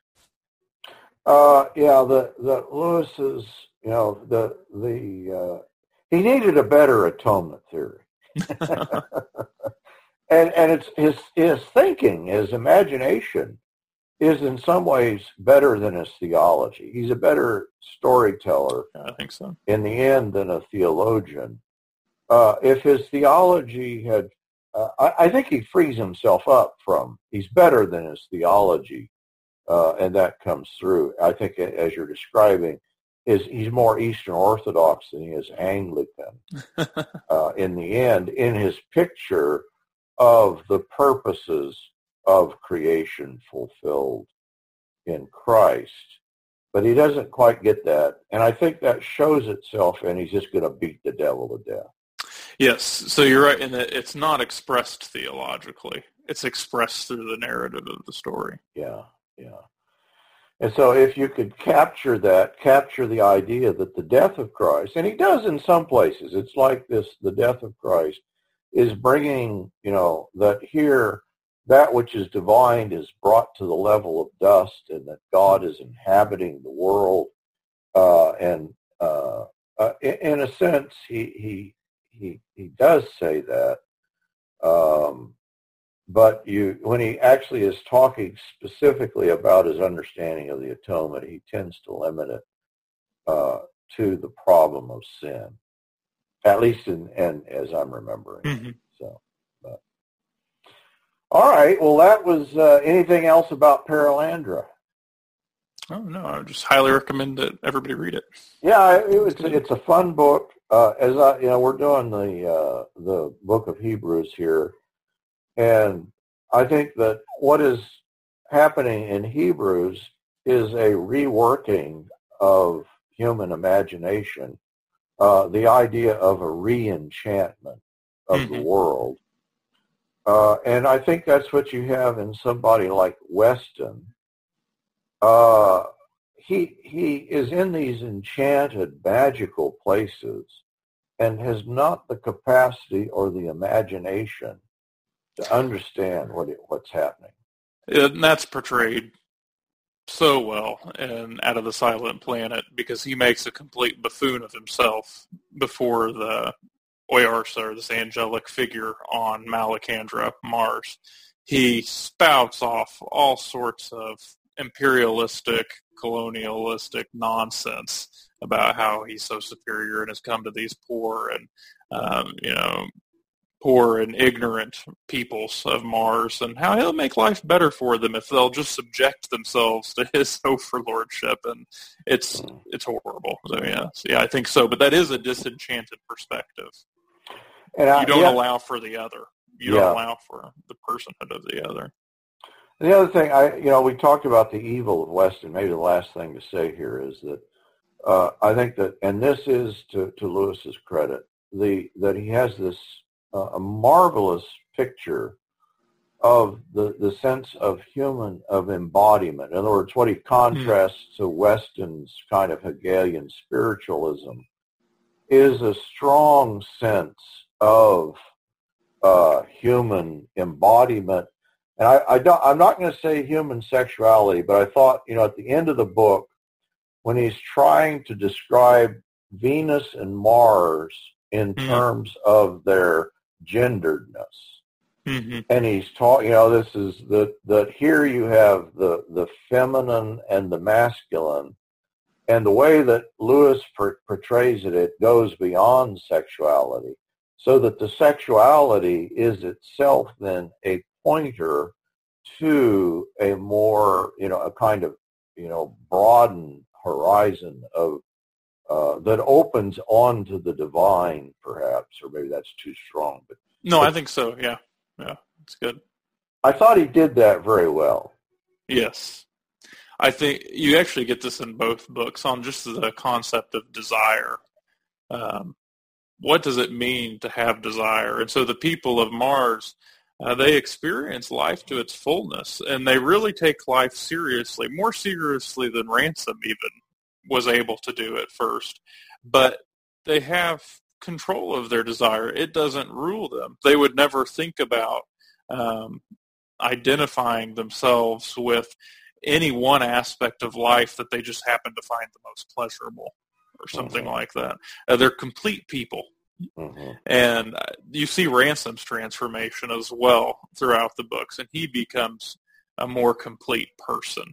Uh, yeah, the the Lewis's, you know, the the uh, he needed a better atonement theory. [LAUGHS] and and it's his his thinking, his imagination is in some ways better than his theology. He's a better storyteller. I think so. In the end, than a theologian. Uh, if his theology had, uh, I, I, think he frees himself up from. He's better than his theology, uh, and that comes through. I think, as you're describing, is he's more Eastern Orthodox than he is Anglican. [LAUGHS] Uh, in the end, in his picture of the purposes of creation fulfilled in Christ. But he doesn't quite get that. And I think that shows itself and he's just going to beat the devil to death. Yes, so you're right in that it's not expressed theologically. It's expressed through the narrative of the story. Yeah, yeah. And so if you could capture that, capture the idea that the death of Christ, and he does in some places, it's like this, the death of Christ is bringing, you know, that here that which is divine is brought to the level of dust and that God is inhabiting the world. Uh, and uh, uh, in, in, a sense, he, he, he, he does say that. Um, but you, when he actually is talking specifically about his understanding of the atonement, he tends to limit it uh, to the problem of sin at least in and as I'm remembering. Mm-hmm. So, but. all right. Well, that was uh, anything else about Perelandra. Oh no, I would just highly recommend that everybody read it. Yeah, it was. It's a fun book. Uh, as I, you know, we're doing the uh, the book of Hebrews here, and I think that what is happening in Hebrews is a reworking of human imagination uh, the idea of a re-enchantment of mm-hmm. the world. Uh, and I think that's what you have in somebody like Weston. He he is in these enchanted, magical places, and has not the capacity or the imagination to understand what it, what's happening. And that's portrayed so well in Out of the Silent Planet because he makes a complete buffoon of himself before the Oyarsa, or this angelic figure on Malacandra, Mars. He spouts off all sorts of imperialistic, colonialistic nonsense about how he's so superior and has come to these poor and um, you know poor and ignorant peoples of Mars and how he'll make life better for them if they'll just subject themselves to his [LAUGHS] overlordship and it's hmm. it's horrible. So yeah, so, yeah, I think so. But that is a disenchanted perspective. And I, you don't yeah. allow for the other. You yeah. don't allow for the personhood of the other. The other thing, I you know, we talked about the evil of Weston. Maybe the last thing to say here is that uh, I think that, and this is to, to Lewis's credit, the that he has this uh, a marvelous picture of the, the sense of human of embodiment. In other words, what he contrasts mm. to Weston's kind of Hegelian spiritualism is a strong sense of uh, human embodiment. And I, I don't, I'm not going to say human sexuality, but I thought, you know, at the end of the book, when he's trying to describe Venus and Mars in mm. terms of their genderedness, Mm-hmm. And he's taught, you know, this is that that here you have the the feminine and the masculine, and the way that Lewis per- portrays it, it goes beyond sexuality, so that the sexuality is itself then a pointer to a more, you know, a kind of, you know, broadened horizon of uh, that opens onto the divine, perhaps, or maybe that's too strong. But no, I think so. Yeah, yeah, it's good. I thought he did that very well. Yes. I think you actually get this in both books on just the concept of desire. Um, what does it mean to have desire? And so the people of Mars, uh, they experience life to its fullness, and they really take life seriously, more seriously than Ransom even was able to do at first. But they have control of their desire. It doesn't rule them. They would never think about um, identifying themselves with any one aspect of life that they just happen to find the most pleasurable or something mm-hmm. like that. Uh, they're complete people. Mm-hmm. And uh, you see Ransom's transformation as well throughout the books, and he becomes a more complete person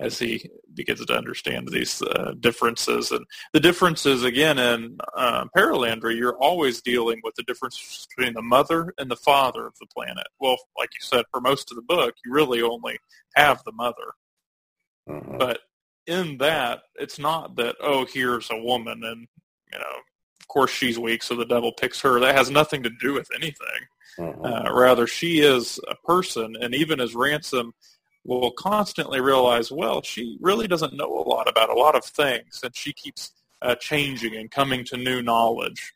as he begins to understand these uh, differences. And the differences, again, in uh, Perelandra, you're always dealing with the difference between the mother and the father of the planet. Well, like you said, for most of the book, you really only have the mother. Mm-hmm. But in that, it's not that, oh, here's a woman and, you know, course she's weak, so the devil picks her. That has nothing to do with anything. Mm-hmm. Uh, rather, she is a person, and even as Ransom will constantly realize, well, she really doesn't know a lot about a lot of things, and she keeps uh, changing and coming to new knowledge.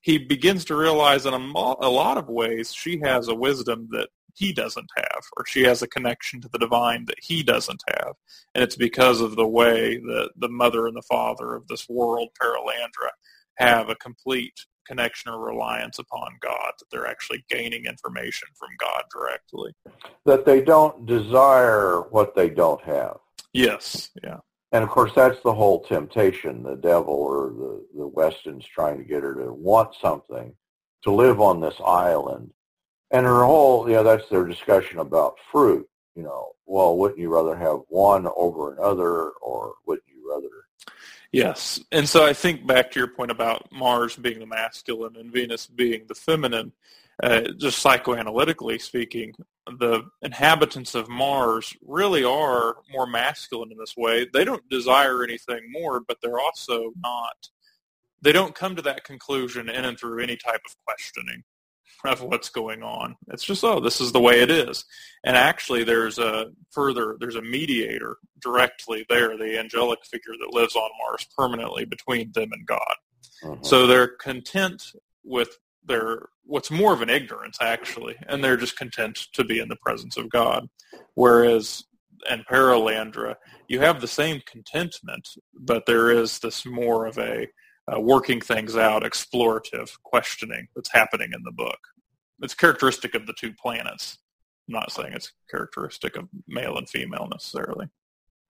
He begins to realize in a, mo- a lot of ways she has a wisdom that he doesn't have, or she has a connection to the divine that he doesn't have. And it's because of the way that the mother and the father of this world, Perelandra, have a complete connection or reliance upon God, that they're actually gaining information from God directly. That they don't desire what they don't have. Yes, yeah. And of course, that's the whole temptation. The devil or the, the Weston's trying to get her to want something, to live on this island. And her whole, you know, that's their discussion about fruit. You know, well, wouldn't you rather have one over another, or wouldn't you rather Yes. And so I think back to your point about Mars being the masculine and Venus being the feminine, uh, just psychoanalytically speaking, the inhabitants of Mars really are more masculine in this way. They don't desire anything more, but they're also not, they don't come to that conclusion in and through any type of questioning [LAUGHS] of what's going on. It's just, oh, this is the way it is. And actually there's a further, there's a mediator directly there, the angelic figure that lives on Mars permanently between them and God. Uh-huh. So they're content with their, what's more of an ignorance actually, and they're just content to be in the presence of God. Whereas in Perelandra, you have the same contentment, but there is this more of a, uh, working things out, explorative questioning that's happening in the book. It's characteristic of the two planets. I'm not saying it's characteristic of male and female necessarily.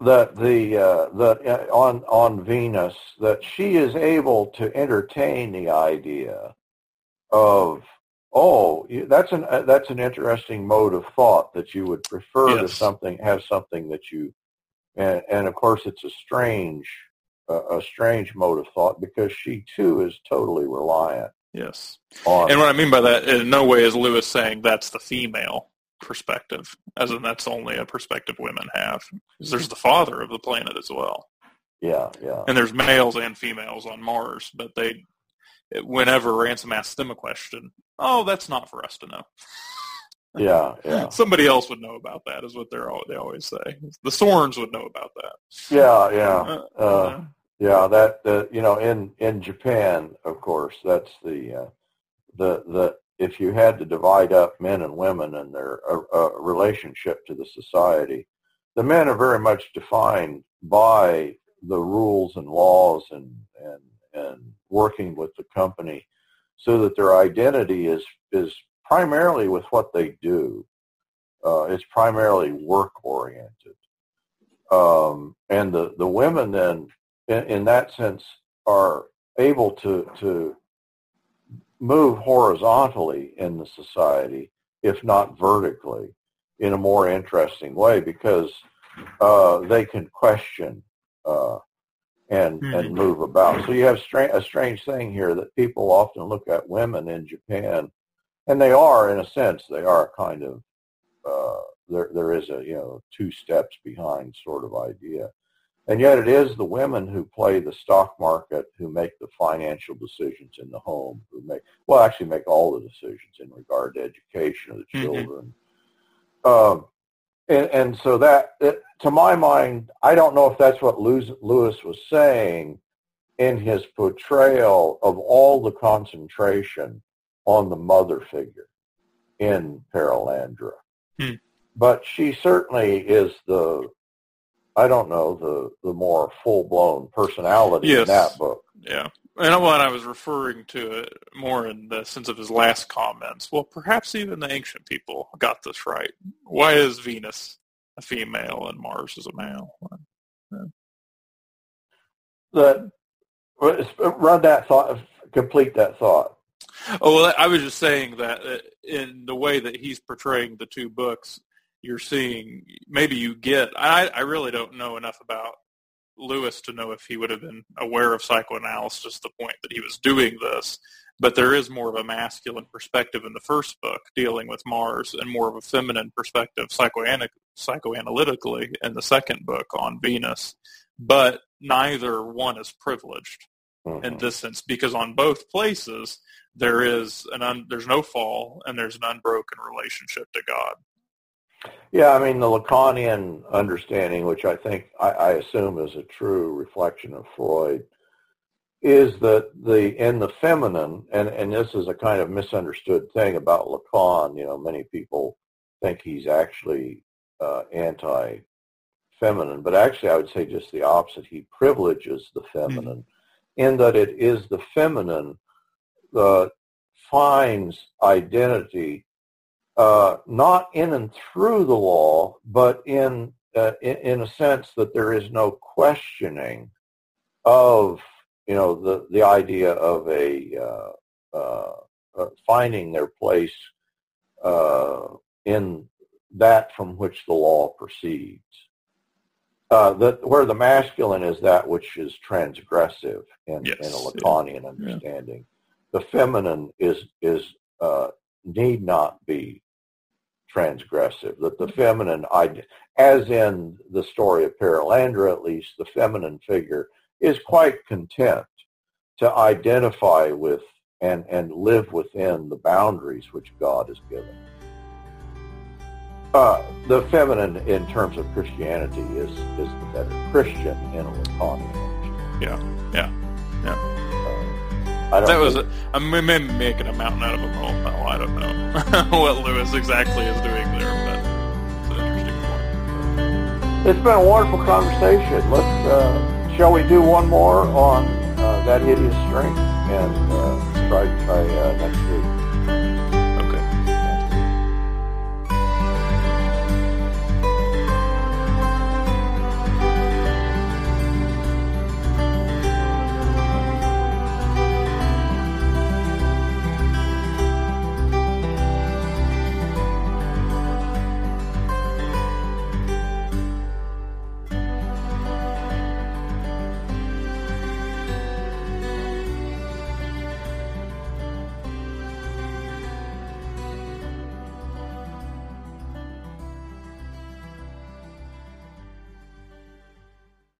That the uh, that uh, on on Venus that she is able to entertain the idea of oh that's an uh, that's an interesting mode of thought that you would prefer yes. to something have something that you and, and of course it's a strange a, a strange mode of thought because she too is totally reliant. Yes. On, and what I mean by that, in no way is Lewis saying that's the female perspective, as in that's only a perspective women have. There's the father of the planet as well. Yeah, yeah. And there's males and females on Mars, but they, whenever Ransom asks them a question, oh, that's not for us to know. [LAUGHS] Yeah, yeah. Somebody else would know about that, is what they're all, they always say. The Sorns would know about that. Yeah, yeah. Uh, uh, Yeah, that uh, you know, in in Japan, of course, that's the uh, the the if you had to divide up men and women and their uh, relationship to the society, the men are very much defined by the rules and laws and and and working with the company, so that their identity is is primarily with what they do. Uh, it's primarily work oriented, um, and the the women then, in, in that sense, are able to to move horizontally in the society, if not vertically, in a more interesting way because uh, they can question uh, and mm-hmm. and move about. So you have stra- a strange thing here that people often look at women in Japan, and they are, in a sense, they are kind of uh, there. There is a you know two steps behind sort of idea. And yet it is the women who play the stock market, who make the financial decisions in the home, who make, well, actually make all the decisions in regard to education of the mm-hmm. children. Mm-hmm. Um, and, and, so that, it, to my mind, I don't know if that's what Lewis was saying in his portrayal of all the concentration on the mother figure in Perelandra. Hmm. But she certainly is the I don't know the the more full blown personality yes. in that book. Yeah, and what I was referring to it more in the sense of his last comments. Well, perhaps even the ancient people got this right. Why is Venus a female and Mars is a male? Yeah. The run that thought, complete that thought. Oh, well, I was just saying that uh, in the way that he's portraying the two books, you're seeing maybe you get I, I really don't know enough about Lewis to know if he would have been aware of psychoanalysis to the point that he was doing this. But there is more of a masculine perspective in the first book dealing with Mars and more of a feminine perspective psychoanalytically in the second book on Venus. But neither one is privileged mm-hmm. in this sense because on both places there is an un, there's no fall and there's an unbroken relationship to God. Yeah, I mean the Lacanian understanding, which I think I, I assume is a true reflection of Freud, is that the in the feminine, and and this is a kind of misunderstood thing about Lacan. You know, many people think he's actually uh, anti-feminine, but actually I would say just the opposite. He privileges the feminine, mm-hmm. in that it is the feminine that finds identity uh, not in and through the law, but in, uh, in, in a sense that there is no questioning of you know the the idea of a uh, uh, uh finding their place uh, in that from which the law proceeds. that where the masculine is that which is transgressive in, yes. in a Lacanian yeah. understanding. Yeah. The feminine is is need not be transgressive, that the feminine, as in the story of Perelandra at least, the feminine figure is quite content to identify with and, and live within the boundaries which God has given. Uh, the feminine in terms of Christianity is, is the better Christian in a Lacanian Yeah, yeah, yeah. I don't that was a, I'm making a mountain out of a molehill. I don't know [LAUGHS] what Lewis exactly is doing there, but it's an interesting point. It's been a wonderful conversation. Let's uh, shall we do one more on uh, that hideous strength and uh, try try uh, next